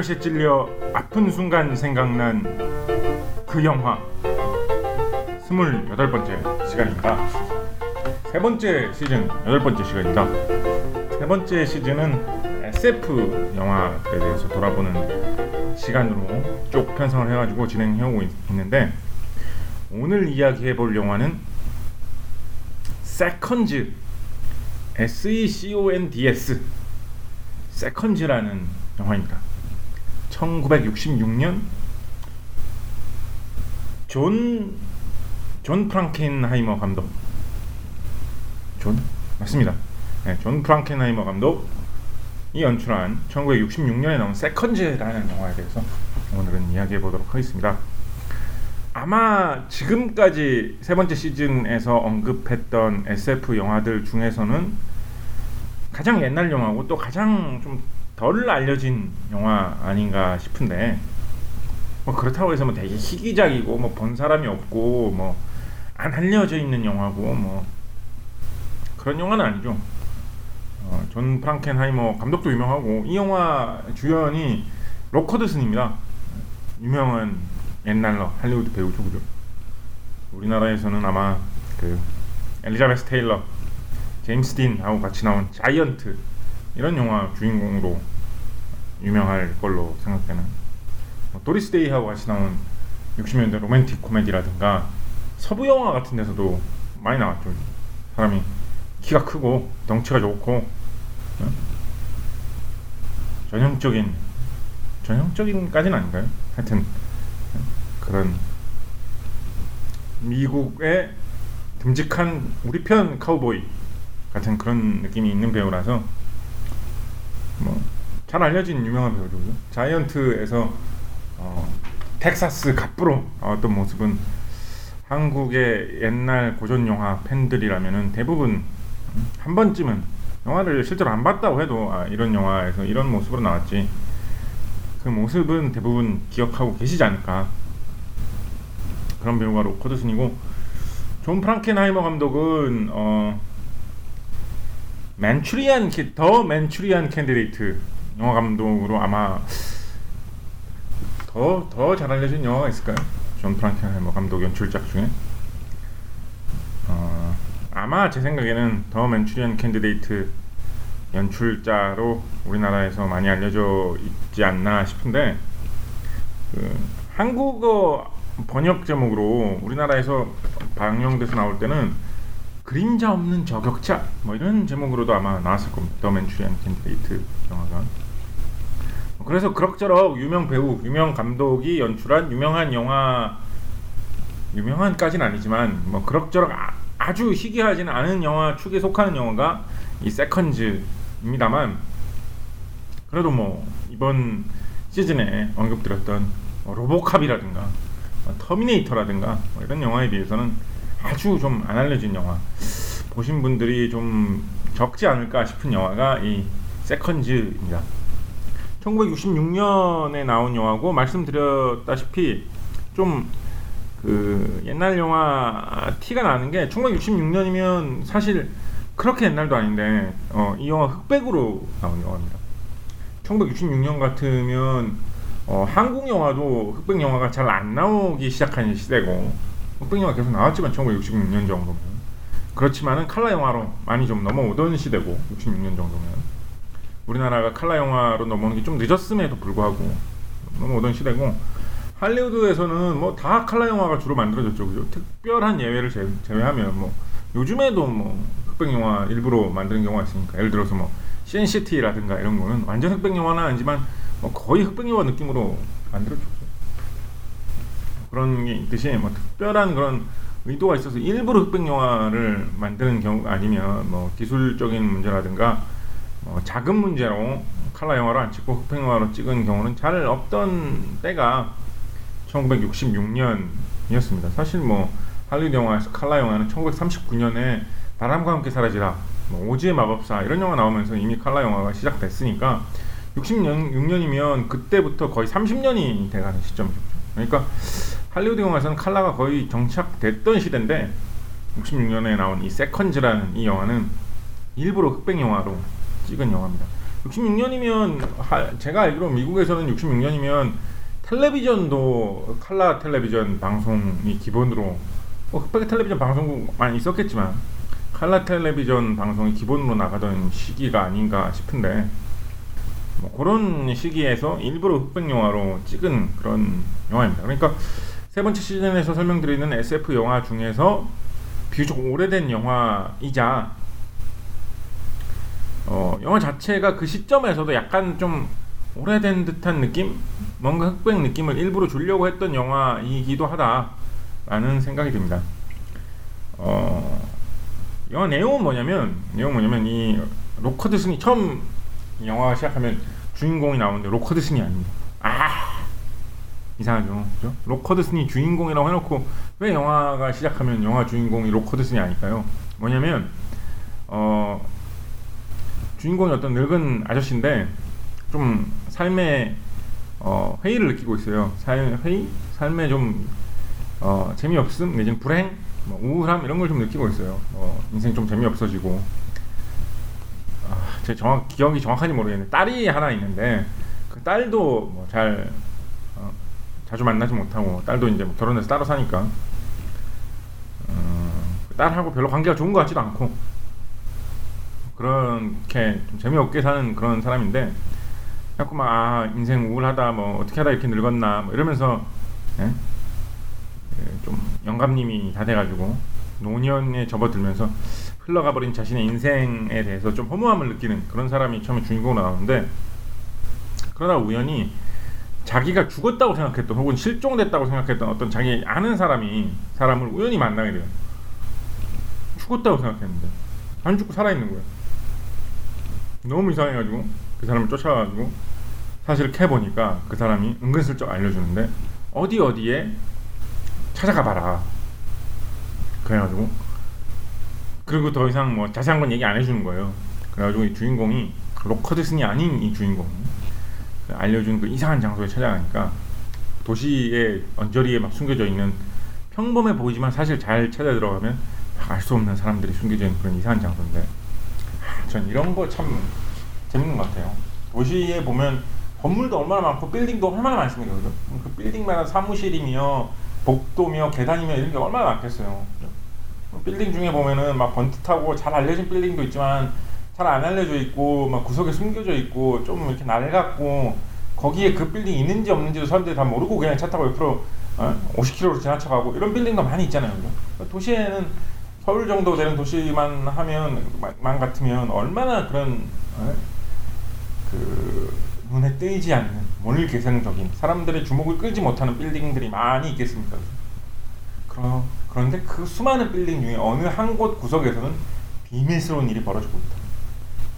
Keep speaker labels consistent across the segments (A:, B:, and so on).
A: 노가리가시에 찔려 아픈 순간 생각난 그 영화 28번째 시간입니다. 세 번째 시즌 여덟 번째 시간입니다. 세 번째 시즌은 SF 영화에 대해서 돌아보는 시간으로 쭉 편성을 해가지고 진행해 오고 있는데 오늘 이야기해 볼 영화는 Seconds S-E-C-O-N-D-S Seconds라는 영화입니다. 1966년 존, 존 프랑켄하이머 감독 존? 맞습니다. 네, 존 프랑켄하이머 감독이 연출한 1966년에 나온 Seconds라는 영화에 대해서 오늘은 이야기해 보도록 하겠습니다. 아마 지금까지 세 번째 시즌에서 언급했던 SF 영화들 중에서는 가장 옛날 영화고 또 가장 좀 덜 알려진 영화 아닌가 싶은데 뭐 그렇다고 해서 뭐 되게 희귀작이고 뭐 본 사람이 없고 뭐 안 알려져 있는 영화고 뭐 그런 영화는 아니죠. 어, 존 프랑켄하이머 감독도 유명하고 이 영화 주연이 록 허드슨입니다. 유명한 옛날로 할리우드 배우죠, 그죠? 우리나라에서는 아마 그 엘리자베스 테일러, 제임스 딘하고 같이 나온 자이언트 이런 영화 주인공으로 유명할 걸로 생각되는 뭐 도리스 데이하고 같이 나온 60년대 로맨틱 코미디라든가 서부 영화 같은 데서도 많이 나왔죠. 사람이 키가 크고 덩치가 좋고 어? 전형적인 전형적인까지는 아닌가요? 하여튼 그런 미국의 듬직한 우리 편 카우보이 같은 그런 느낌이 있는 배우라서 뭐 잘 알려진 유명한 배우죠. 자이언트에서 어, 텍사스 갑부로 나왔던 모습은 한국의 옛날 고전 영화 팬들이라면은 대부분 한 번쯤은 영화를 실제로 안 봤다고 해도 아, 이런 영화에서 이런 모습으로 나왔지 그 모습은 대부분 기억하고 계시지 않을까 그런 배우가 록 허드슨이고 존 프랑켄하이머 감독은 어, Manchurian The Manchurian Candidate 영화 감독으로 아마 더 더 잘 알려진 영화가 있을까요? 존 프랑켄하이머 감독 연출작 중에 어, 아마 제 생각에는 The Manchurian Candidate 연출자로 우리나라에서 많이 알려져 있지 않나 싶은데 그 한국어 번역 제목으로 우리나라에서 방영돼서 나올 때는 그림자 없는 저격자 뭐 이런 제목으로도 아마 나왔을 겁니다. The Manchurian Candidate 영화가 그래서 그럭저럭 유명 배우, 유명 감독이 연출한 유명한 영화 유명한까지는 아니지만 뭐 그럭저럭 아주 희귀하지는 않은 영화 축에 속하는 영화가 이 Seconds입니다만 그래도 뭐 이번 시즌에 언급드렸던 뭐 로보캅이라든가 뭐 터미네이터라든가 뭐 이런 영화에 비해서는 아주 좀 안 알려진 영화 보신 분들이 좀 적지 않을까 싶은 영화가 이 Seconds입니다. 1966년에 나온 영화고 말씀드렸다시피 좀 그 옛날 영화 티가 나는 게 1966년이면 사실 그렇게 옛날도 아닌데 어, 이 영화 흑백으로 나온 영화입니다. 1966년 같으면 어, 한국 영화도 흑백 영화가 잘 안 나오기 시작한 시대고 흑백 영화 계속 나왔지만 1966년 정도면 그렇지만은 칼라 영화로 많이 좀 넘어오던 시대고 66년 정도면 우리나라가 칼라 영화로 넘어오는 게 좀 늦었음에도 불구하고 넘어오던 시대고 할리우드에서는 뭐 다 칼라 영화가 주로 만들어졌죠, 그죠? 특별한 예외를 제, 제외하면 뭐 요즘에도 뭐 흑백 영화 일부러 만드는 경우가 있으니까 예를 들어서 뭐 신시티라든가 이런 거는 완전 흑백 영화는 아니지만 뭐 거의 흑백 영화 느낌으로 만들어졌죠. 그런 게 있듯이 뭐 특별한 그런 의도가 있어서 일부러 흑백 영화를 만드는 경우가 아니면 뭐 기술적인 문제라든가 어, 작은 문제로 칼라 영화로 안 찍고 흑백 영화로 찍은 경우는 잘 없던 때가 1966년이었습니다. 사실 뭐 할리우드 영화에서 칼라 영화는 1939년에 바람과 함께 사라지다, 뭐 오지의 마법사 이런 영화 나오면서 이미 칼라 영화가 시작됐으니까 66년이면 그때부터 거의 30년이 돼가는 시점이죠. 그러니까 할리우드 영화에서는 칼라가 거의 정착됐던 시대인데 66년에 나온 이 세컨즈라는 이 영화는 일부러 흑백 영화로 찍은 영화입니다. 66년이면 제가 알기로 미국에서는 66년이면 텔레비전도 칼라 텔레비전 방송이 기본으로 뭐 흑백 텔레비전 방송국 많이 있었겠지만 칼라 텔레비전 방송이 기본으로 나가던 시기가 아닌가 싶은데 뭐 그런 시기에서 일부러 흑백 영화로 찍은 그런 영화입니다. 그러니까 세 번째 시즌에서 설명드리는 SF 영화 중에서 비교적 오래된 영화이자 어, 영화 자체가 그 시점에서도 약간 좀 오래된 듯한 느낌, 뭔가 흑백 느낌을 일부러 주려고 했던 영화이기도 하다라는 생각이 듭니다. 어, 영화 내용은 뭐냐면 내용 뭐냐면 이 로커드 스니 처음 영화가 시작하면 주인공이 나오는데 록 허드슨이 아닙니다. 아 이상하죠, 그죠? 록 허드슨이 주인공이라고 해놓고 왜 영화가 시작하면 영화 주인공이 록 허드슨이 아닐까요? 뭐냐면 어 주인공이 어떤 늙은 아저씨인데 좀 삶에 어, 회의를 느끼고 있어요. 삶 회의, 삶에 좀 어, 재미없음 내지는 불행, 뭐 우울함 이런 걸 좀 느끼고 있어요. 어, 인생 좀 재미없어지고. 아, 제 정확 기억이 정확한지 모르겠는데 딸이 하나 있는데 그 딸도 뭐잘 어, 자주 만나지 못하고 딸도 이제 뭐 결혼해서 따로 사니까 어, 그 딸하고 별로 관계가 좋은 것 같지도 않고 그렇게 좀 재미없게 사는 그런 사람인데 자꾸 막 아, 인생 우울하다 뭐 어떻게 하다 이렇게 늙었나 뭐 이러면서 예? 예, 좀 영감님이 다 돼가지고 노년에 접어들면서 흘러가 버린 자신의 인생에 대해서 좀 허무함을 느끼는 그런 사람이 처음에 주인공으로 나오는데 그러다 우연히 자기가 죽었다고 생각했던 혹은 실종됐다고 생각했던 어떤 자기 아는 사람이 사람을 우연히 만나게 돼요. 죽었다고 생각했는데 안 죽고 살아있는 거예요. 너무 이상해가지고 그 사람을 쫓아가지고 사실을 캐보니까 그 사람이 은근슬쩍 알려주는데 어디 어디에 찾아가 봐라. 그래가지고 그리고 더 이상 뭐 자세한 건 얘기 안 해주는 거예요. 그래가지고 이 주인공이 로커드슨이 아닌 이 주인공 그 알려준 그 이상한 장소에 찾아가니까 도시의 언저리에 막 숨겨져 있는 평범해 보이지만 사실 잘 찾아 들어가면 알 수 없는 사람들이 숨겨져 있는 그런 이상한 장소인데 전 이런 거 참 재밌는 것 같아요. 도시에 보면 건물도 얼마나 많고 빌딩도 얼마나 많습니까, 그죠? 그 빌딩마다 사무실이며 복도며 계단이며 이런 게 얼마나 많겠어요. 빌딩 중에 보면은 막 번듯하고 잘 알려진 빌딩도 있지만 잘 안 알려져 있고 막 구석에 숨겨져 있고 좀 이렇게 낡았고 거기에 그 빌딩 있는지 없는지도 사람들이 다 모르고 그냥 차 타고 옆으로 어? 50km로 지나쳐가고 이런 빌딩도 많이 있잖아요. 그죠? 도시에는 서울 정도 되는 도시만 하면 만 같으면 얼마나 그런 어? 그 눈에 띄지 않는 몰개성적인 사람들의 주목을 끌지 못하는 빌딩들이 많이 있겠습니까? 그러, 그런데 그 수많은 빌딩 중에 어느 한 곳 구석에서는 비밀스러운 일이 벌어지고 있다.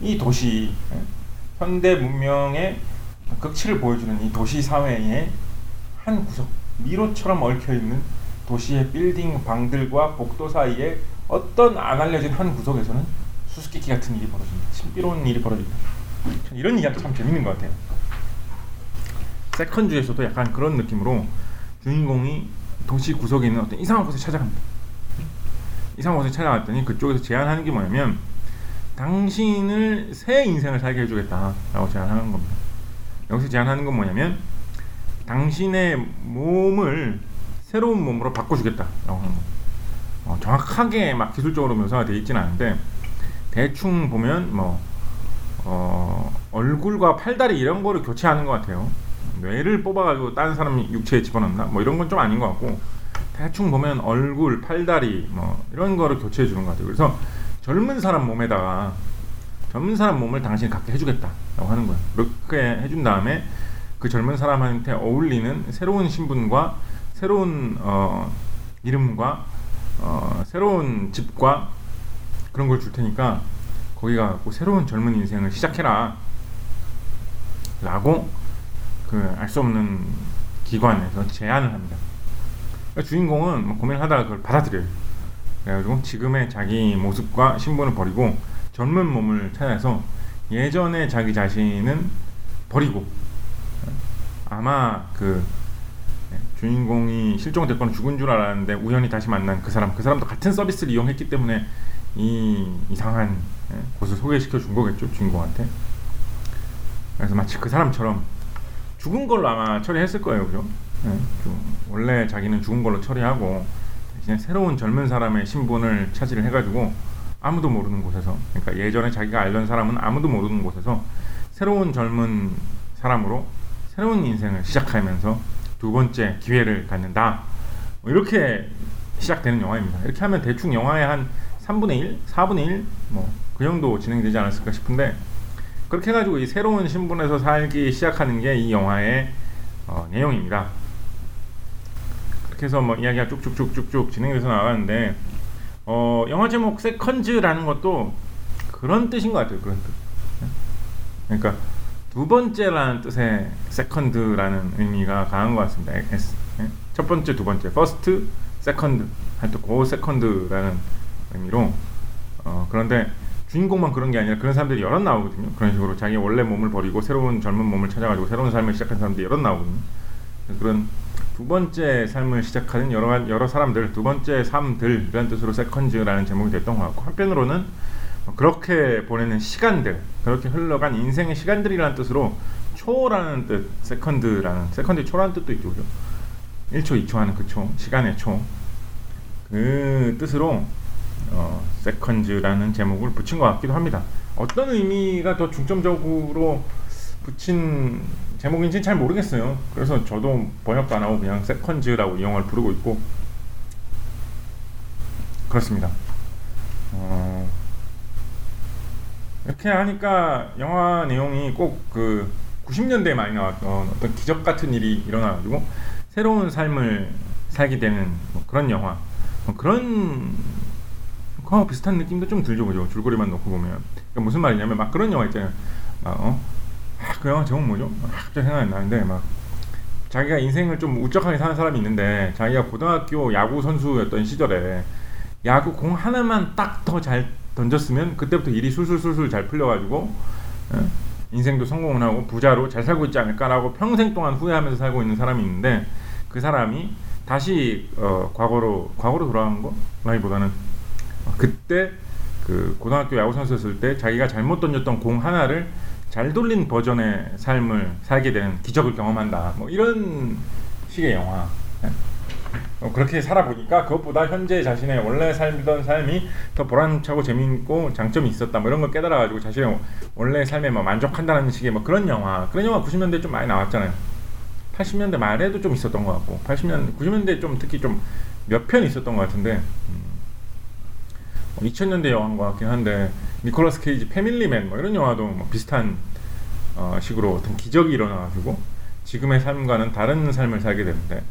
A: 이 도시 예? 현대 문명의 극치를 보여주는 이 도시 사회의 한 구석 미로처럼 얽혀 있는 도시의 빌딩 방들과 복도 사이에 어떤 안 알려진 한 구석에서는 수수께끼 같은 일이 벌어집니다. 신비로운 일이 벌어집니다. 이런 이야기 참 재밌는 것 같아요. 세컨즈에서도 약간 그런 느낌으로 주인공이 도시 구석에 있는 어떤 이상한 곳에 찾아갑니다. 이상한 곳에 찾아갔더니 그쪽에서 제안하는 게 뭐냐면 당신을 새 인생을 살게 해주겠다라고 제안하는 겁니다. 여기서 제안하는 건 뭐냐면 당신의 몸을 새로운 몸으로 바꿔주겠다라고 하는 겁니다. 어, 정확하게 막 기술적으로 묘사가 되어 있지는 않은데 대충 보면 뭐 어, 얼굴과 팔다리 이런 거를 교체하는 것 같아요. 뇌를 뽑아가지고 다른 사람 육체에 집어넣나? 뭐 이런 건 좀 아닌 것 같고 대충 보면 얼굴, 팔다리 뭐 이런 거를 교체해 주는 것 같아요. 그래서 젊은 사람 몸에다가 젊은 사람 몸을 당신이 갖게 해주겠다라고 하는 거예요. 그렇게 해준 다음에 그 젊은 사람한테 어울리는 새로운 신분과 새로운 어, 이름과 어, 새로운 집과 그런 걸 줄 테니까 거기 가고 새로운 젊은 인생을 시작해라 라고 그 알 수 없는 기관에서 제안을 합니다. 그러니까 주인공은 뭐 고민하다가 그걸 받아들여요. 그래가지고 지금의 자기 모습과 신분을 버리고 젊은 몸을 찾아서 예전의 자기 자신은 버리고 아마 그 주인공이 실종됐거나 죽은 줄 알았는데 우연히 다시 만난 그 사람 그 사람도 같은 서비스를 이용했기 때문에 이 이상한 예, 곳을 소개시켜 준 거겠죠 주인공한테 그래서 마치 그 사람처럼 죽은 걸로 아마 처리했을 거예요, 그죠? 네, 원래 자기는 죽은 걸로 처리하고 대신에 새로운 젊은 사람의 신분을 차지를 해가지고 아무도 모르는 곳에서, 그러니까 예전에 자기가 알던 사람은 아무도 모르는 곳에서 새로운 젊은 사람으로 새로운 인생을 시작하면서 두 번째 기회를 갖는다. 뭐 이렇게 시작되는 영화입니다. 이렇게 하면 대충 영화의 한 3분의 1, 4분의 1, 뭐 그 정도 진행되지 않았을까 싶은데 그렇게 해가지고 이 새로운 신분에서 살기 시작하는 게 이 영화의 어, 내용입니다. 그렇게 해서 뭐 이야기가 쭉쭉쭉쭉쭉 진행돼서 나가는데 어, 영화 제목 Seconds라는 것도 그런 뜻인 것 같아요. 그런 뜻. 그러니까 두 번째라는 뜻의 Second라는 의미가 강한 것 같습니다. 첫 번째, 두 번째, First, Second, 하여튼 고 Second라는 의미로 어, 그런데 주인공만 그런 게 아니라 그런 사람들이 여럿 나오거든요. 그런 식으로 자기 원래 몸을 버리고 새로운 젊은 몸을 찾아가지고 새로운 삶을 시작한 사람들이 여럿 나오거든요. 그런 두 번째 삶을 시작하는 여러 여러 사람들, 두 번째 삶들이라는 뜻으로 Seconds라는 제목이 됐던 것 같고 한편으로는 그렇게 보내는 시간들, 그렇게 흘러간 인생의 시간들이라는 뜻으로 초라는 뜻, Second라는 Second 초라는 뜻도 있죠, 그죠? 1초, 2초 하는 그 초, 시간의 초. 그 뜻으로 어, Seconds라는 제목을 붙인 것 같기도 합니다. 어떤 의미가 더 중점적으로 붙인 제목인지는 잘 모르겠어요. 그래서 저도 번역도 안 하고 그냥 세컨즈라고 이 영화를 부르고 있고 그렇습니다. 어, 이렇게 하니까 영화 내용이 꼭 그 90년대에 많이 나왔던 어떤 기적 같은 일이 일어나가지고 새로운 삶을 살게 되는 뭐 그런 영화 뭐 그런 그거 비슷한 느낌도 좀 들죠, 그죠? 줄거리만 놓고 보면. 그러니까 무슨 말이냐면 막 그런 영화 있잖아요. 막 어? 아, 그 영화 제목 뭐죠? 아, 갑자기 생각이 나는데 막 자기가 인생을 좀 우쩍하게 사는 사람이 있는데 자기가 고등학교 야구 선수였던 시절에 야구 공 하나만 딱 더 잘 던졌으면 그때부터 일이 술술술술 잘 풀려가지고 어? 인생도 성공을 하고 부자로 잘 살고 있지 않을까라고 평생 동안 후회하면서 살고 있는 사람이 있는데 그 사람이 다시 어, 과거로 과거로 돌아간 거라기보다는 그때 그 고등학교 야구 선수였을 때 자기가 잘못 던졌던 공 하나를 잘 돌린 버전의 삶을 살게 되는 기적을 경험한다. 뭐 이런 식의 영화. 어, 그렇게 살아보니까 그것보다 현재 자신의 원래 살던 삶이 더 보람차고 재미있고 장점이 있었다. 뭐 이런 걸 깨달아가지고 자신의 원래 삶에 뭐 만족한다는 식의 뭐 그런 영화. 그런 영화 90년대 좀 많이 나왔잖아요. 80년대 말에도 좀 있었던 것 같고 80년 90년대 좀 특히 좀 몇 편 있었던 것 같은데 음, 2000년대 영화인 것 같긴 한데 니콜라스 케이지 패밀리맨 뭐 이런 영화도 뭐 비슷한 어, 식으로 어떤 기적이 일어나가지고 지금의 삶과는 다른 삶을 살게 되는데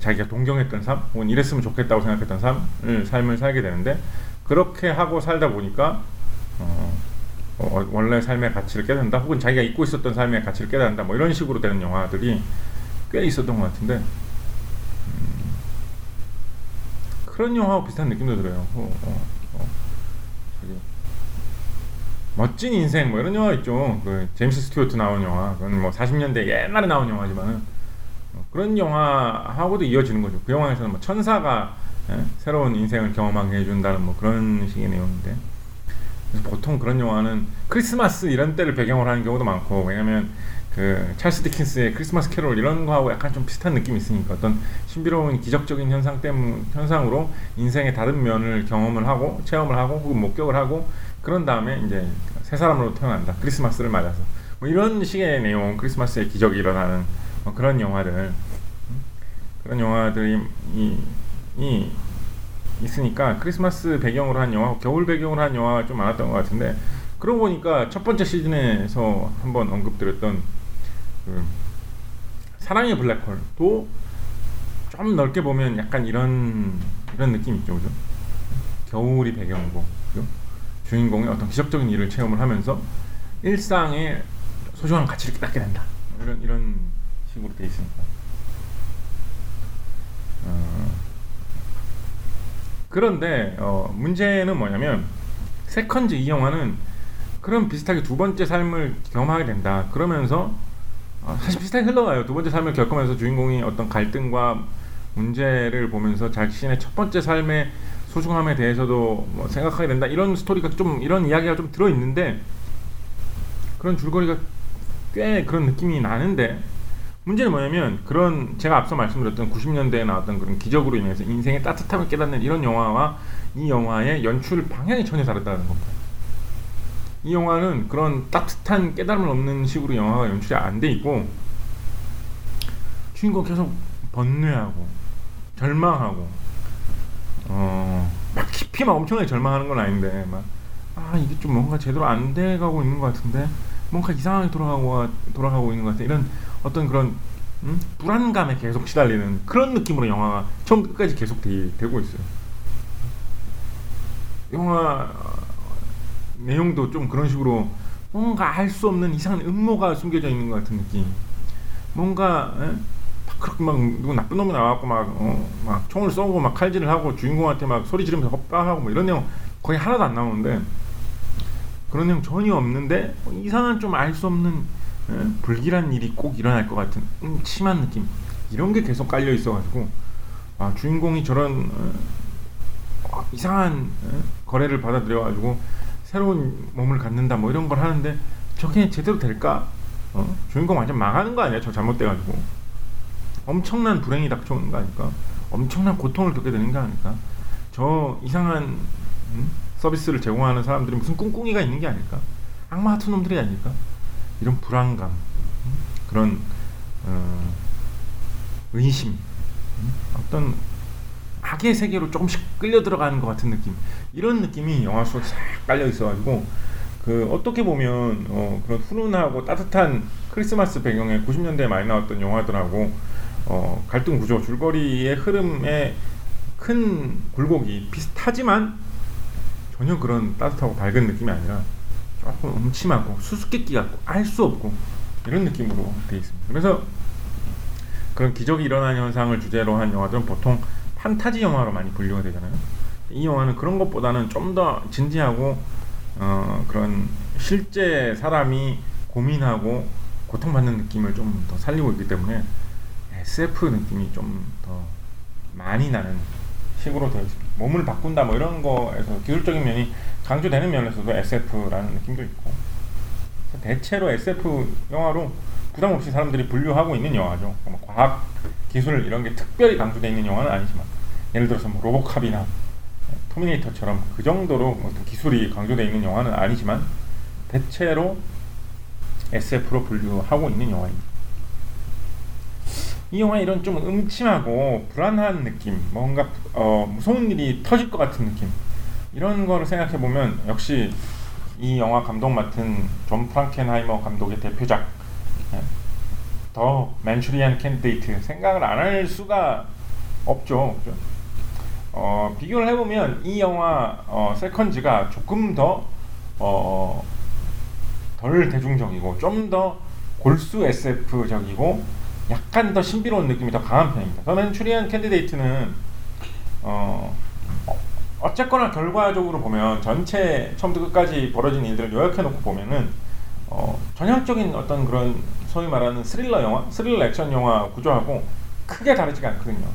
A: 자기가 동경했던 삶 혹은 이랬으면 좋겠다고 생각했던 삶을 삶을 살게 되는데 그렇게 하고 살다 보니까 어, 어, 원래 삶의 가치를 깨닫는다 혹은 자기가 잊고 있었던 삶의 가치를 깨닫는다 뭐 이런 식으로 되는 영화들이 꽤 있었던 것 같은데 음, 그런 영화와 비슷한 느낌도 들어요. 어, 어, 어, 멋진 인생 뭐 이런 영화 있죠. 그 제임스 스튜어트 나온 영화 그건 뭐 40년대 옛날에 나온 영화지만은 어, 그런 영화하고도 이어지는 거죠. 그 영화에서는 뭐 천사가 예? 새로운 인생을 경험하게 해준다는 뭐 그런 식의 내용인데 보통 그런 영화는 크리스마스 이런 때를 배경으로 하는 경우도 많고 왜냐면 그 찰스 디킨스의 크리스마스 캐롤 이런 거하고 약간 좀 비슷한 느낌이 있으니까 어떤 신비로운 기적적인 현상 때문 현상으로 인생의 다른 면을 경험을 하고 체험을 하고 혹은 목격을 하고 그런 다음에 이제 새 사람으로 태어난다 크리스마스를 맞아서 뭐 이런 식의 내용 크리스마스의 기적이 일어나는 뭐 그런 영화들 그런 영화들이 이, 이 있으니까 크리스마스 배경으로 한 영화, 겨울 배경으로 한 영화가 좀 많았던 것 같은데 그러고 보니까 첫 번째 시즌에서 한번 언급드렸던 그 사랑의 블랙홀도 좀 넓게 보면 약간 이런 이런 느낌 있죠, 그죠? 겨울이 배경이고 그죠? 주인공이 어떤 기적적인 일을 체험을 하면서 일상의 소중한 가치를 깨닫게 된다. 이런 이런 식으로 돼 있으니까. 어, 그런데 어, 문제는 뭐냐면 Seconds 이 영화는 그런 비슷하게 두 번째 삶을 경험하게 된다. 그러면서 어, 사실 비슷하게 흘러가요. 두 번째 삶을 겪으면서 주인공이 어떤 갈등과 문제를 보면서 자신의 첫 번째 삶의 소중함에 대해서도 뭐 생각하게 된다. 이런 스토리가 좀 이런 이야기가 좀 들어 있는데 그런 줄거리가 꽤 그런 느낌이 나는데 문제는 뭐냐면 그런 제가 앞서 말씀드렸던 90년대에 나왔던 그런 기적으로 인해서 인생의 따뜻함을 깨닫는 이런 영화와 이 영화의 연출 방향이 전혀 다르다는 겁니다. 이 영화는 그런 따뜻한 깨달음을 얻는 식으로 영화가 연출이 안 돼 있고 주인공 계속 번뇌하고 절망하고 어, 막 깊이 막 엄청나게 절망하는 건 아닌데 막 아 이게 좀 뭔가 제대로 안 돼가고 있는 것 같은데 뭔가 이상하게 돌아가고 돌아가고 있는 것 같아 이런 어떤 그런 음? 불안감에 계속 시달리는 그런 느낌으로 영화가 처음부터 끝까지 계속 되, 고 있어요. 영화 내용도 좀 그런 식으로 뭔가 알 수 없는 이상한 음모가 숨겨져 있는 것 같은 느낌. 뭔가 에? 그렇게 막 누구 나쁜 놈이 나와갖고 막, 어, 막 총을 쏘고 막 칼질을 하고 주인공한테 막 소리 지르면서 헛바하고 뭐 이런 내용 거의 하나도 안 나오는데 그런 내용 전혀 없는데 뭐 이상한 좀 알 수 없는 에? 불길한 일이 꼭 일어날 것 같은 음침한 느낌 이런 게 계속 깔려 있어가지고 아, 주인공이 저런 어, 이상한 에? 거래를 받아들여가지고 새로운 몸을 갖는다 뭐 이런 걸 하는데 저게 제대로 될까? 어? 주인공 완전 망하는 거 아니야? 저 잘못돼가지고 엄청난 불행이 닥쳐오는 거 아닐까? 엄청난 고통을 겪게 되는 거 아닐까? 저 이상한 음? 서비스를 제공하는 사람들이 무슨 꿍꿍이가 있는 게 아닐까? 악마 같은 놈들이 아닐까? 이런 불안감, 음? 그런 어, 의심, 음? 어떤 악의 세계로 조금씩 끌려 들어가는 것 같은 느낌 이런 느낌이 영화 속에 싹 깔려 있어가지고 그 어떻게 보면 어 그런 훈훈하고 따뜻한 크리스마스 배경에 90년대에 많이 나왔던 영화들하고 어 갈등 구조 줄거리의 흐름에 큰 굴곡이 비슷하지만 전혀 그런 따뜻하고 밝은 느낌이 아니라 조금 음침하고 수수께끼 같고 알 수 없고 이런 느낌으로 되어 있습니다. 그래서 그런 기적이 일어나는 현상을 주제로 한 영화들은 보통 판타지 영화로 많이 분류가 되잖아요. 이 영화는 그런 것보다는 좀 더 진지하고 어, 그런 실제 사람이 고민하고 고통받는 느낌을 좀 더 살리고 있기 때문에 SF 느낌이 좀 더 많이 나는 식으로 되어 있습니다. 몸을 바꾼다 뭐 이런 거에서 기술적인 면이 강조되는 면에서도 SF라는 느낌도 있고 대체로 SF 영화로 부담 없이 사람들이 분류하고 있는 영화죠. 뭐 과학 기술 이런 게 특별히 강조되어 있는 영화는 아니지만 예를 들어서 뭐 로보캅이나 터미네이터처럼 그 정도로 어떤 기술이 강조되어 있는 영화는 아니지만 대체로 SF로 분류하고 있는 영화입니다. 이 영화 이런 좀 음침하고 불안한 느낌, 뭔가 어, 무서운 일이 터질 것 같은 느낌 이런 거를 생각해 보면 역시 이 영화 감독 맡은 존 프랑켄하이머 감독의 대표작 예, The Manchurian Candidate 생각을 안 할 수가 없죠. 어, 비교를 해보면 이 영화 어, Seconds가 조금 더 어, 덜 대중적이고 좀 더 골수 SF적이고 약간 더 신비로운 느낌이 더 강한 편입니다. The Manchurian Candidate는 어, 어쨌거나 결과적으로 보면 전체 처음부터 끝까지 벌어진 일들을 요약해놓고 보면은 어, 전형적인 어떤 그런 소위 말하는 스릴러 영화, 스릴러 액션 영화 구조하고 크게 다르지가 않거든요.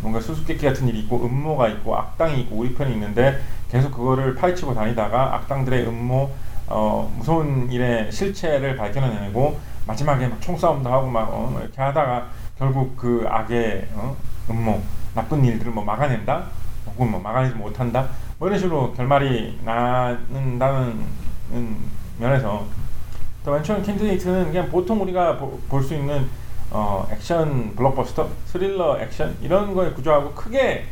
A: 뭔가 수수께끼 같은 일이 있고 음모가 있고 악당이 있고 우리 편이 있는데 계속 그거를 파헤치고 다니다가 악당들의 음모 어, 무서운 일의 실체를 발견해내고 마지막에 막 총싸움도 하고 막 어, 이렇게 하다가 결국 그 악의 어, 음모 나쁜 일들을 뭐 막아낸다 혹은 뭐 막아내지 못한다 뭐 이런 식으로 결말이 나는다는 면에서 The Manchurian Candidate는 그냥 보통 우리가 볼 수 있는 어, 액션 블록버스터, 스릴러 액션 이런 거에 구조하고 크게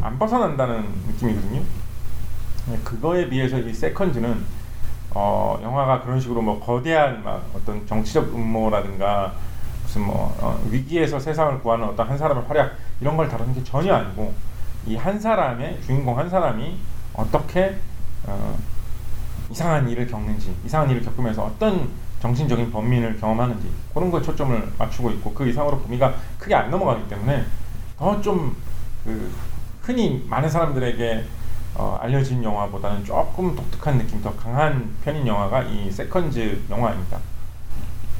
A: 안 벗어난다는 느낌이거든요. 그거에 비해서 이 세컨즈는 어, 영화가 그런 식으로 뭐 거대한 막 어떤 정치적 음모라든가 무슨 뭐 어, 위기에서 세상을 구하는 어떤 한 사람의 활약 이런 걸 다루는 게 전혀 아니고 이 한 사람의 주인공 한 사람이 어떻게 어, 이상한 일을 겪는지 이상한 일을 겪으면서 어떤 정신적인 범민을 경험하는지 그런 거에 초점을 맞추고 있고 그 이상으로 범위가 크게 안 넘어가기 때문에 더좀그 흔히 많은 사람들에게 어, 알려진 영화보다는 조금 독특한 느낌 더 강한 편인 영화가 이 Seconds 영화입니다.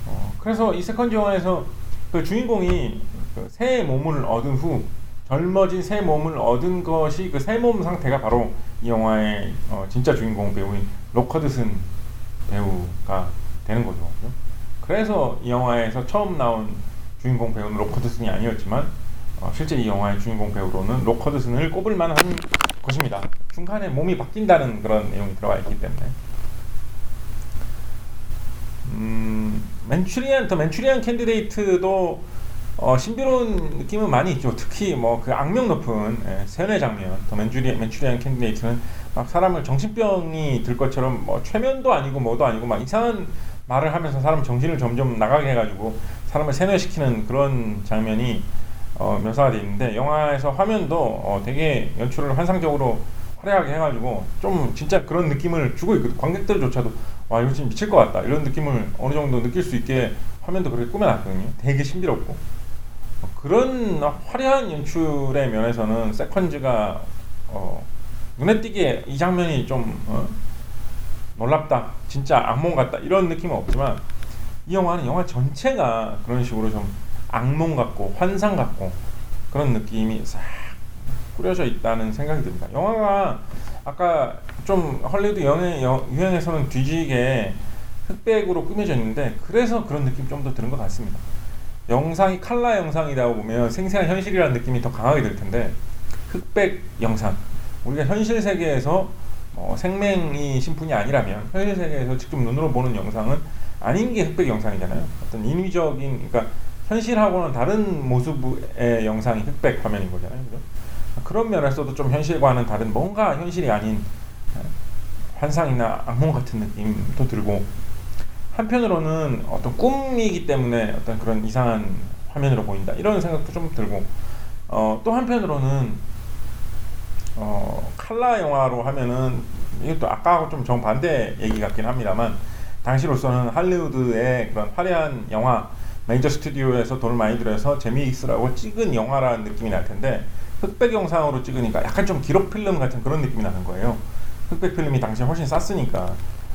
A: 어, 그래서 이 Seconds 영화에서 그 주인공이 그 새 몸을 얻은 후 젊어진 새 몸을 얻은 것이 그 새 몸 상태가 바로 이 영화의 어, 진짜 주인공 배우인 록 허드슨 배우가 되는 거죠. 그래서 이 영화에서 처음 나온 주인공 배우는 록 허드슨이 아니었지만 어, 실제 이 영화의 주인공 배우로는 록 허드슨을 꼽을 만한 것입니다. 중간에 몸이 바뀐다는 그런 내용이 들어가 있기 때문에. 음, Manchurian The Manchurian Candidate도 어, 신비로운 느낌은 많이 있죠. 특히 뭐 그 악명 높은 예, 세뇌 장면, The Manchurian Manchurian Candidate는 막 사람을 정신병이 들 것처럼 뭐 최면도 아니고 뭐도 아니고 막 이상한 말을 하면서 사람 정신을 점점 나가게 해가지고 사람을 세뇌시키는 그런 장면이 어, 묘사가 되어 있는데 영화에서 화면도 어, 되게 연출을 환상적으로 화려하게 해가지고 좀 진짜 그런 느낌을 주고 있거든. 관객들조차도 와 이거 지금 미칠 것 같다 이런 느낌을 어느 정도 느낄 수 있게 화면도 그렇게 꾸며놨거든요. 되게 신비롭고 어, 그런 화려한 연출의 면에서는 세컨즈가 어, 눈에 띄게 이 장면이 좀 어, 놀랍다, 진짜 악몽 같다 이런 느낌은 없지만 이 영화는 영화 전체가 그런 식으로 좀 악몽 같고 환상 같고 그런 느낌이 싹 꾸려져 있다는 생각이 듭니다. 영화가 아까 좀 헐리우드 영해, 유행에서는 뒤지게 흑백으로 꾸며져 있는데 그래서 그런 느낌 좀 더 드는 것 같습니다. 영상이 칼라 영상이다 보면 생생한 현실이라는 느낌이 더 강하게 들 텐데 흑백 영상 우리가 현실 세계에서 어, 생명이 신분이 아니라면 현실 세계에서 직접 눈으로 보는 영상은 아닌 게 흑백 영상이잖아요. 어떤 인위적인 그러니까 현실하고는 다른 모습의 영상이 흑백 화면인 거잖아요. 그죠? 그런 면에서도 좀 현실과는 다른 뭔가 현실이 아닌 환상이나 악몽 같은 느낌도 들고 한편으로는 어떤 꿈이기 때문에 어떤 그런 이상한 화면으로 보인다 이런 생각도 좀 들고 어, 또 한편으로는 어, 칼라 영화로 하면은 이것도 아까하고 좀 정반대 얘기 같긴 합니다만 당시로서는 할리우드의 그런 화려한 영화 메이저 스튜디오에서 돈을 많이 들여서 재미있으라고 찍은 영화라는 느낌이 날 텐데 흑백 영상으로 찍으니까 약간 좀 기록 필름 같은 그런 느낌이 나는 거예요. 흑백 필름이 당시에 훨씬 쌌으니까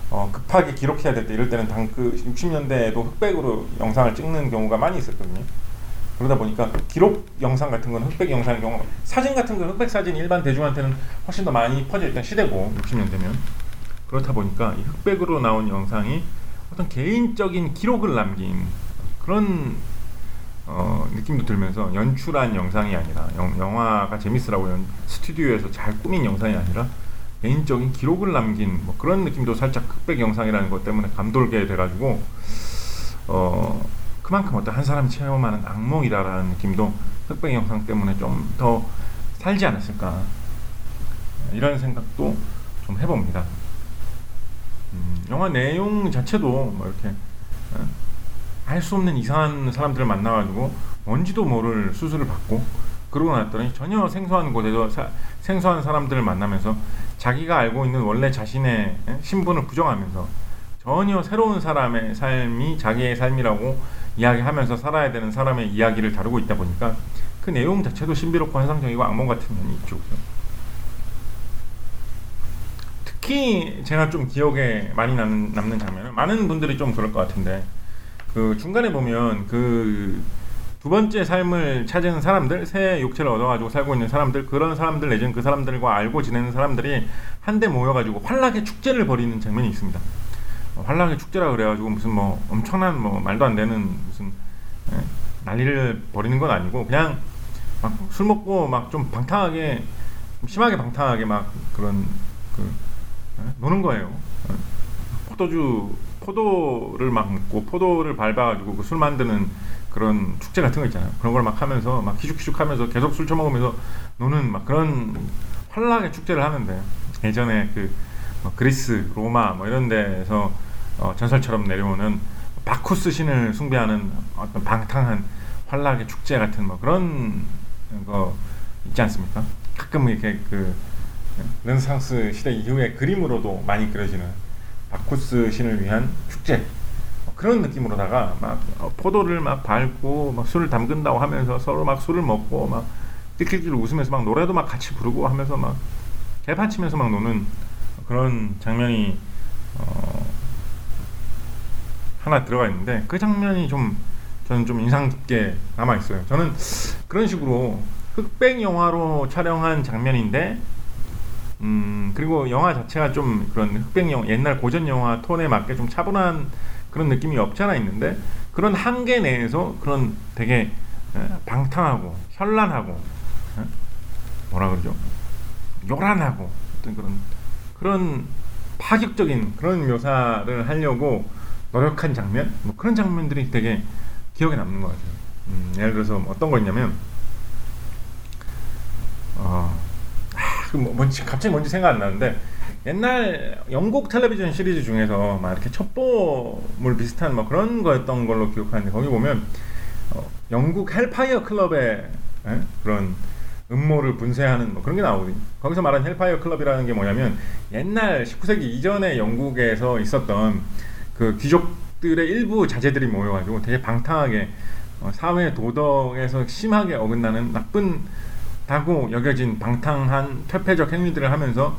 A: 어, 급하게 기록해야 될 때 이럴 때는 당 그 60년대에도 흑백으로 영상을 찍는 경우가 많이 있었거든요. 그러다 보니까 기록 영상 같은 건 흑백 영상의 경우 사진 같은 건 흑백 사진이 일반 대중한테는 훨씬 더 많이 퍼져 있던 시대고 60년대면 그렇다 보니까 이 흑백으로 나온 영상이 어떤 개인적인 기록을 남긴 그런 어, 느낌도 들면서 연출한 영상이 아니라 영, 영화가 재밌으라고 연, 스튜디오에서 잘 꾸민 영상이 아니라 개인적인 기록을 남긴 뭐 그런 느낌도 살짝 흑백 영상이라는 것 때문에 감돌게 돼가지고 어, 그만큼 어떤 한 사람이 체험하는 악몽이다라는 느낌도 흑백 영상 때문에 좀 더 살지 않았을까 이런 생각도 좀 해봅니다. 음, 영화 내용 자체도 뭐 이렇게 어, 알 수 없는 이상한 사람들을 만나가지고 뭔지도 모를 수술을 받고 그러고 났더니 전혀 생소한 곳에서 사, 생소한 사람들을 만나면서 자기가 알고 있는 원래 자신의 신분을 부정하면서 전혀 새로운 사람의 삶이 자기의 삶이라고 이야기하면서 살아야 되는 사람의 이야기를 다루고 있다 보니까 그 내용 자체도 신비롭고 환상적이고 악몽 같은 면이 있죠. 특히 제가 좀 기억에 많이 남는, 남는 장면은 많은 분들이 좀 그럴 것 같은데 그 중간에 보면 그 두 번째 삶을 찾은 사람들, 새 육체를 얻어가지고 살고 있는 사람들, 그런 사람들 내지는 그 사람들과 알고 지내는 사람들이 한데 모여가지고 환락의 축제를 벌이는 장면이 있습니다. 어, 환락의 축제라 그래가지고 무슨 뭐 엄청난 뭐 말도 안 되는 무슨 예, 난리를 벌이는 건 아니고 그냥 막 술 먹고 막 좀 방탕하게 심하게 방탕하게 막 그런 그 예, 노는 거예요. 예. 포도주 포도를 막 먹고 포도를 밟아가지고 그 술 만드는 그런 축제 같은 거 있잖아요. 그런 걸 막 하면서 막 기죽기죽하면서 계속 술 처먹으면서 노는 막 그런 환락의 축제를 하는데 예전에 그 뭐 그리스, 로마 뭐 이런 데에서 어 전설처럼 내려오는 바쿠스 신을 숭배하는 어떤 방탕한 환락의 축제 같은 뭐 그런 거 있지 않습니까? 가끔 이렇게 그 르네상스 시대 이후에 그림으로도 많이 그려지는 바쿠스 신을 위한 축제 뭐 그런 느낌으로다가 막 어, 포도를 막 밟고 막 술을 담근다고 하면서 서로 막 술을 먹고 막 낄낄낄 웃으면서 막 노래도 막 같이 부르고 하면서 막 개판 치면서 막 노는 그런 장면이 어 하나 들어가 있는데 그 장면이 좀 저는 좀 인상 깊게 남아 있어요. 저는 그런 식으로 흑백 영화로 촬영한 장면인데 음, 그리고 영화 자체가 좀 그런 흑백 영화, 옛날 고전 영화 톤에 맞게 좀 차분한 그런 느낌이 없지 않아 있는데 그런 한계 내에서 그런 되게 방탕하고 현란하고 뭐라 그러죠 요란하고 어떤 그런 그런 파격적인 그런 묘사를 하려고 노력한 장면 뭐 그런 장면들이 되게 기억에 남는 것 같아요. 음, 예를 들어서 뭐 어떤 거냐면 어, 아, 그 뭐, 뭔지 갑자기 뭔지 생각 안 나는데 옛날 영국 텔레비전 시리즈 중에서 막 이렇게 첩보물 비슷한 뭐 그런 거였던 걸로 기억하는데 거기 보면 어, 영국 헬파이어 클럽의 에? 그런 음모를 분쇄하는 뭐 그런 게 나오거든요. 거기서 말하는 헬파이어 클럽이라는 게 뭐냐면 옛날 19세기 이전에 영국에서 있었던 그 귀족들의 일부 자제들이 모여가지고 되게 방탕하게 어, 사회 도덕에서 심하게 어긋나는 나쁘다고 여겨진 방탕한 퇴폐적 행위들을 하면서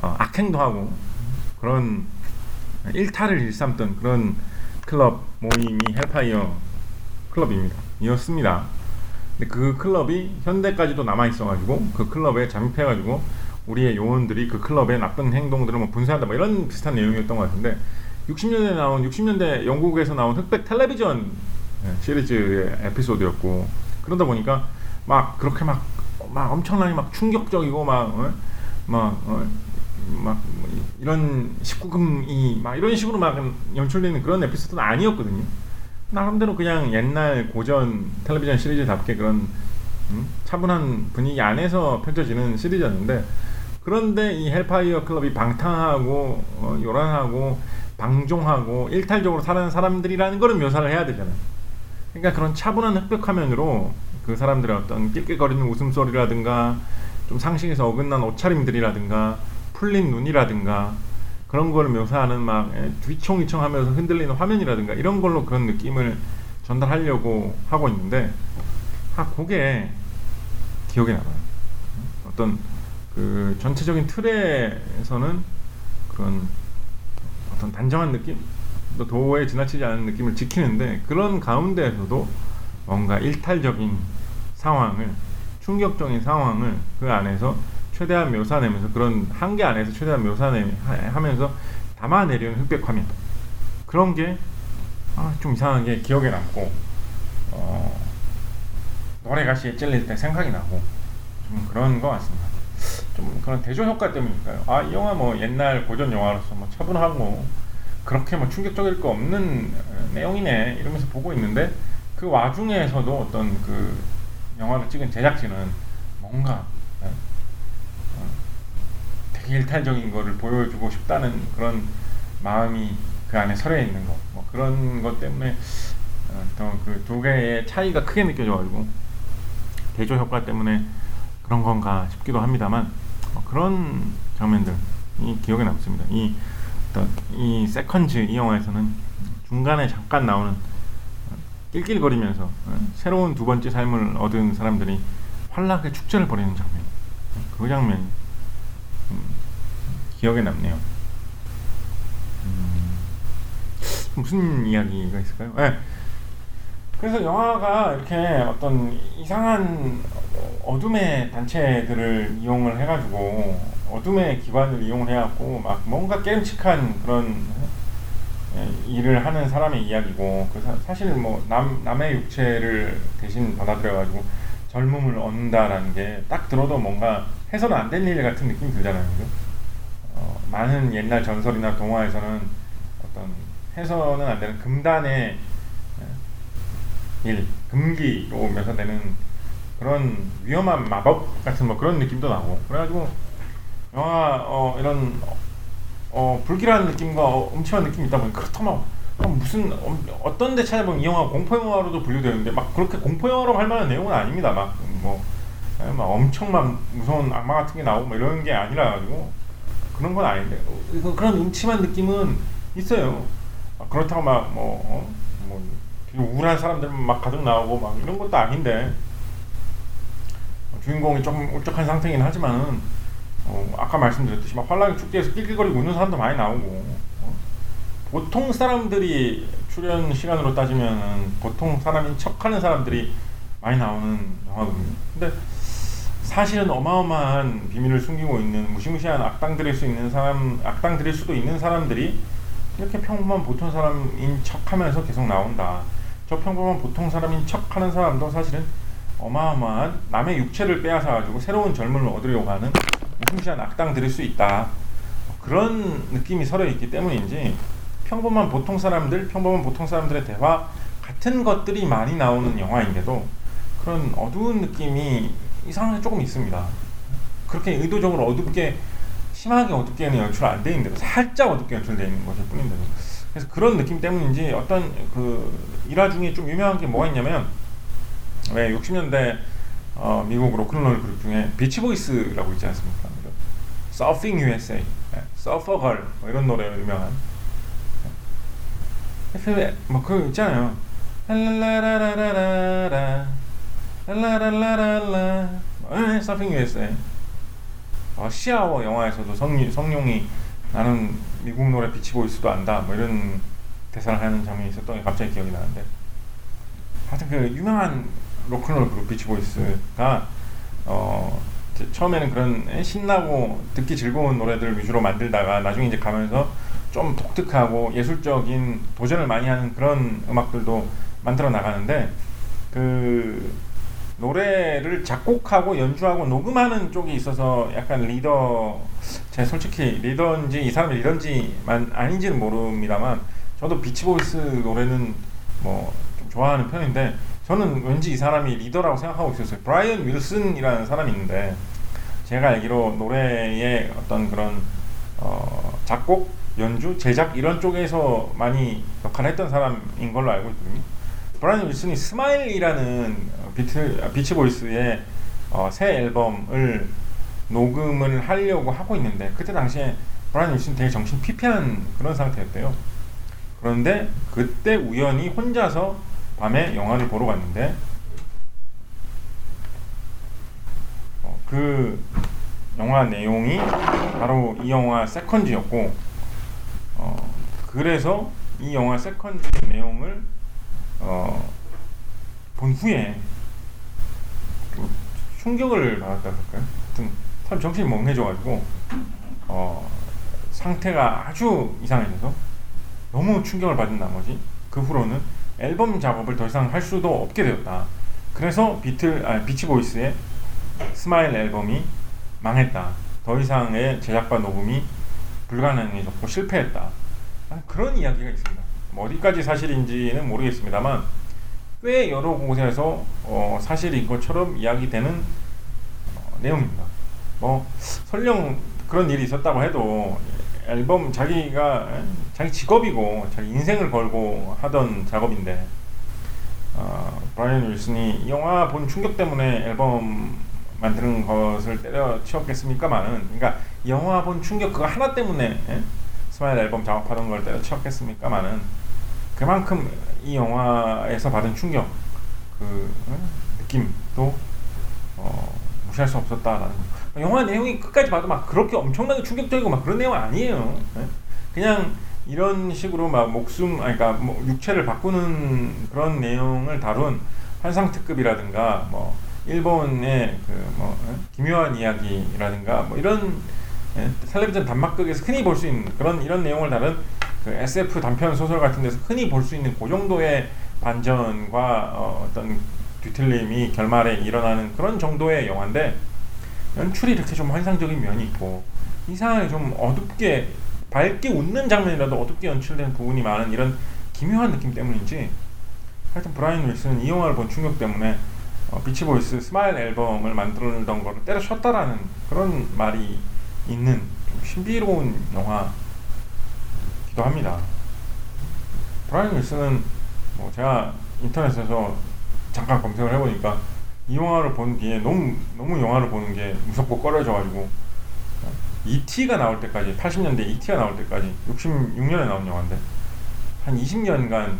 A: 어, 악행도 하고 그런 일탈을 일삼던 그런 클럽 모임이 헬파이어 클럽입니다. 이었습니다. 근데 그 클럽이 현대까지도 남아 있어가지고 그 클럽에 잠입해가지고 우리의 요원들이 그 클럽의 나쁜 행동들을 뭐 분쇄한다 뭐 이런 비슷한 내용이었던 것 같은데 60년대 나온 60년대 영국에서 나온 흑백 텔레비전 예, 시리즈의 에피소드였고 그러다 보니까 막 그렇게 막, 막 엄청나게 막 충격적이고 막, 어? 막, 어? 막 이런 19금이 막 이런 식으로 막 연출되는 그런 에피소드는 아니었거든요. 나름대로 그냥 옛날 고전 텔레비전 시리즈답게 그런 음? 차분한 분위기 안에서 펼쳐지는 시리즈였는데 그런데 이 헬파이어 클럽이 방탕하고 어, 요란하고 방종하고 일탈적으로 사는 사람들이라는 거를 묘사를 해야 되잖아요. 그러니까 그런 차분한 흑백 화면으로 그 사람들의 어떤 낄낄거리는 웃음소리라든가 좀 상식에서 어긋난 옷차림들이라든가 풀린 눈이라든가 그런 걸 묘사하는 막 뒤청이청하면서 흔들리는 화면이라든가 이런 걸로 그런 느낌을 전달하려고 하고 있는데 아 그게 기억에 남아요. 어떤 그 전체적인 틀에서는 그런 어떤 단정한 느낌, 또 도에 지나치지 않은 느낌을 지키는데 그런 가운데에서도 뭔가 일탈적인 상황을 충격적인 상황을 그 안에서 최대한 묘사내면서 그런 한계 안에서 최대한 묘사내면서 담아내려는 흑백 화면 그런 게좀 아, 이상하게 기억에 남고 어, 노래 가 시에 찔릴 때 생각이 나고 좀 그런 것 같습니다. 좀 그런 대조 효과 때문일까요? 아 이 영화 뭐 옛날 고전 영화로서 뭐 차분하고 그렇게 뭐 충격적일 거 없는 내용이네 이러면서 보고 있는데 그 와중에서도 어떤 그 영화를 찍은 제작진은 뭔가 되게 일탈적인 거를 보여주고 싶다는 그런 마음이 그 안에 서려 있는 거, 뭐 그런 것 때문에 어, 그두 개의 차이가 크게 느껴져가지고 대조 효과 때문에 그런 건가 싶기도 합니다만 뭐 그런 장면들이 기억에 남습니다. 이 이 세컨즈 이 영화에서는 중간에 잠깐 나오는 어, 낄낄거리면서 어, 새로운 두 번째 삶을 얻은 사람들이 환락의 축제를 벌이는 장면, 그 장면이 기억에 남네요. 음, 무슨 이야기가 있을까요? 네. 그래서 영화가 이렇게 어떤 이상한 어둠의 단체들을 이용을 해가지고 어둠의 기관을 이용을 해갖고 막 뭔가 깨름칙한 그런 예, 일을 하는 사람의 이야기고 그 사, 사실 뭐 남, 남의 육체를 대신 받아들여가지고 젊음을 얻는다라는 게 딱 들어도 뭔가 해서는 안될일 같은 느낌이 들잖아요. 어, 많은 옛날 전설이나 동화에서는 어떤 해서는 안 되는 금단의 예, 일, 금기로 묘사되는 그런 위험한 마법 같은 뭐 그런 느낌도 나고 그래가지고 영화 어, 이런 어, 불길한 느낌과 어, 음침한 느낌이 있다 보니 그렇다면 무슨 어, 떤데 찾아보면 이 영화 공포 영화로도 분류되는데 막 그렇게 공포 영화로 할 만한 내용은 아닙니다. 막뭐 예, 막 엄청 막 무서운 악마 같은 게 나오고 뭐 이런 게 아니라 가지고 그런 건 아닌데 어, 그런 음침한 느낌은 있어요. 그렇다고 막뭐 어? 뭐 우울한 사람들만 막 가득 나오고 막 이런 것도 아닌데 주인공이 조금 울적한 상태긴 하지만은 어, 아까 말씀드렸듯이 막 환락의 축제에서 낄낄거리고 웃는 사람도 많이 나오고 어? 보통 사람들이 출연 시간으로 따지면은 보통 사람인 척하는 사람들이 많이 나오는 영화거든요. 근데 사실은 어마어마한 비밀을 숨기고 있는 무시무시한 악당들일 수 있는 사람, 악당들일 수도 있는 사람들이 이렇게 평범한 보통 사람인 척하면서 계속 나온다. 저 평범한 보통 사람인 척하는 사람도 사실은 어마어마한 남의 육체를 빼앗아 가지고 새로운 젊음을 얻으려고 하는 무시무시한 악당 들일 수 있다. 그런 느낌이 서로 있기 때문인지 평범한 보통 사람들, 평범한 보통 사람들의 대화 같은 것들이 많이 나오는 영화인데도 그런 어두운 느낌이 이상하게 조금 있습니다. 그렇게 의도적으로 어둡게 심하게 어둡게는 연출 안 돼 있는데도 살짝 어둡게 연출되어 있는 것일 뿐인데도 그래서 그런 느낌 때문인지 어떤 그 일화 중에 좀 유명한 게 뭐가 있냐면 왜 60년대 어, 미국 로큰롤 그룹 중에 비치보이스라고 있지 않습니까? Surfin' USA, Surfer Girl 뭐 이런 노래로 유명한. 뭐그 있잖아요. 랄라라라라라 랄라라라라. Surfin' USA. 어, 러시아워 영화에서도 성, 성룡이 나는 미국 노래 비치보이스도 안다. 뭐 이런 대사를 하는 장면이 있었던 게 갑자기 기억이 나는데. 하여튼 그 유명한 로큰롤 그룹 비치보이스가 어 처음에는 그런 신나고 듣기 즐거운 노래들 위주로 만들다가 나중에 이제 가면서 좀 독특하고 예술적인 도전을 많이 하는 그런 음악들도 만들어 나가는데 그 노래를 작곡하고 연주하고 녹음하는 쪽이 있어서 약간 리더 제 솔직히 리더인지 이 사람이 리더인지만 아닌지는 모릅니다만 저도 비치보이스 노래는 뭐 좀 좋아하는 편인데 저는 왠지 이 사람이 리더라고 생각하고 있었어요. 브라이언 윌슨이라는 사람이 있는데 제가 알기로 노래의 어떤 그런 어 작곡, 연주, 제작 이런 쪽에서 많이 역할을 했던 사람인 걸로 알고 있거든요. 브라이언 윌슨이 Smile이라는 비트, 비치 보이스의 어, 새 앨범을 녹음을 하려고 하고 있는데 그때 당시에 브라이언 윌슨 되게 정신 피폐한 그런 상태였대요. 그런데 그때 우연히 혼자서 밤에 영화를 보러 갔는데 어, 그 영화 내용이 바로 이 영화 Seconds였고 어, 그래서 이 영화 Seconds 내용을 어, 본 후에 충격을 받았다 할까요? 하여튼 참 정신이 멍해져가지고 어, 상태가 아주 이상해져서 너무 충격을 받은 나머지 그 후로는 앨범 작업을 더 이상 할 수도 없게 되었다. 그래서 비틀 아, 비치보이스의 Smile 앨범이 망했다. 더 이상의 제작과 녹음이 불가능해졌고 실패했다. 그런 이야기가 있습니다. 뭐 어디까지 사실인지는 모르겠습니다만 꽤 여러 곳에서 어, 사실인 것처럼 이야기되는 어, 내용입니다. 뭐 설령 그런 일이 있었다고 해도 앨범 자기가 자기 직업이고 자기 인생을 걸고 하던 작업인데 어, 브라이언 윌슨이 이 영화 본 충격 때문에 앨범 만드는 것을 때려치웠겠습니까만은 그러니까 영화 본 충격 그거 하나 때문에 예? Smile 앨범 작업하던 걸 때려치웠겠습니까만은 그만큼 이 영화에서 받은 충격 그 어? 느낌도 어, 무시할 수 없었다라는 영화 내용이 끝까지 봐도 막 그렇게 엄청나게 충격적이고 막 그런 내용 아니에요. 네? 그냥 이런 식으로 막 목숨, 아니 그러니까 뭐 육체를 바꾸는 그런 내용을 다룬 환상 특급이라든가 뭐 일본의 그뭐 어? 기묘한 이야기라든가 뭐 이런 예? 텔레비전 단막극에서 흔히 볼 수 있는 그런 이런 내용을 다룬 그 SF 단편 소설 같은 데서 흔히 볼 수 있는 그 정도의 반전과 어, 어떤 뒤틀림이 결말에 일어나는 그런 정도의 영화인데 연출이 이렇게 좀 환상적인 면이 있고 이상하게 좀 어둡게 밝게 웃는 장면이라도 어둡게 연출된 부분이 많은 이런 기묘한 느낌 때문인지 하여튼 브라이언 윌슨은 이 영화를 본 충격 때문에 어, 비치보이스 스마일 앨범을 만들던 거를 때려쳤다라는 그런 말이 있는 좀 신비로운 영화기도 합니다. 브라이언 윌슨은 뭐 제가 인터넷에서 잠깐 검색을 해보니까 이 영화를 본 뒤에 너무 너무 영화를 보는 게 무섭고 꺼려져가지고 E.T.가 나올 때까지 80년대 E.T.가 나올 때까지 66년에 나온 영화인데 한 20년간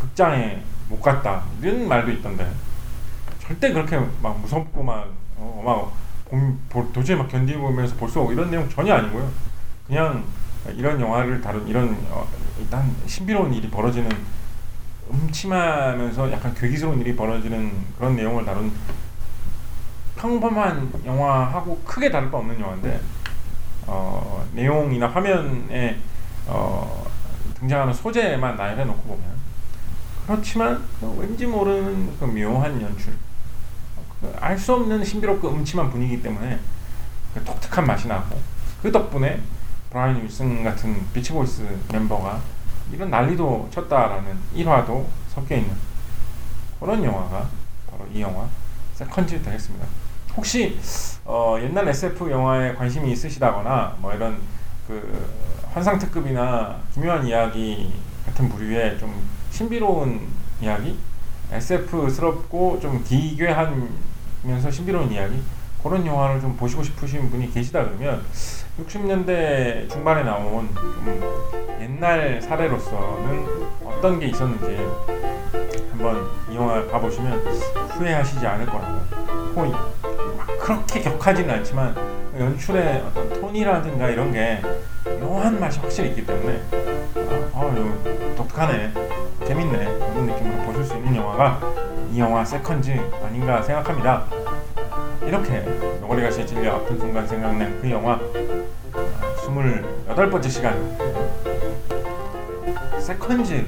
A: 극장에 못 갔다 이런 말도 있던데 절대 그렇게 막 무섭고 막 어, 막 도저히 막 견디면서 볼 수 없고 이런 내용 전혀 아니고요. 그냥 이런 영화를 다룬 이런 어, 일단 신비로운 일이 벌어지는 음침하면서 약간 괴기스러운 일이 벌어지는 그런 내용을 다룬 평범한 영화하고 크게 다를 바 없는 영화인데 어, 내용이나 화면에 어, 등장하는 소재만 나열해 놓고 보면 그렇지만 그 왠지 모르는 그 묘한 연출 그 알수 없는 신비롭고 음침한 분위기 때문에 그 독특한 맛이 나고 그 덕분에 브라이언 윌슨 같은 비치보이스 멤버가 이런 난리도 쳤다라는 일화도 섞여 있는 그런 영화가 바로 이 영화 세컨즈 되겠습니다. 혹시 어, 옛날 SF 영화에 관심이 있으시다거나 뭐 이런 그 환상 특급이나 기묘한 이야기 같은 부류의 좀 신비로운 이야기, SF스럽고 좀 기괴하면서 신비로운 이야기 그런 영화를 좀 보시고 싶으신 분이 계시다 그러면 60년대 중반에 나온 좀 옛날 사례로서는 어떤 게 있었는지 한번 이 영화 봐보시면 후회하시지 않을 거라고 호이 막 그렇게 격하지는 않지만 연출의 어떤 톤이라든가 이런 게 묘한 맛이 확실히 있기 때문에 아, 아 독특하네 재밌네 이런 느낌으로 보실 수 있는 영화가 이 영화 세컨즈 아닌가 생각합니다. 이렇게 노가리 가시에 찔려 아픈 순간 생각난 그 영화 28번째 시간 세컨즈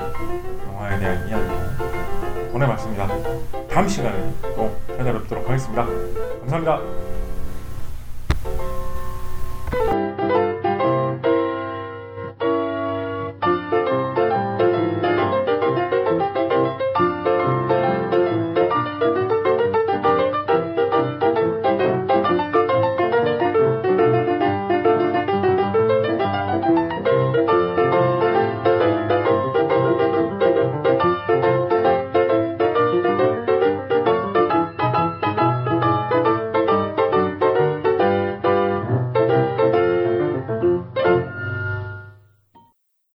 A: 영화에 대한 이야기 보내봤습니다. 다음 시간에 또 찾아뵙도록 하겠습니다. 감사합니다.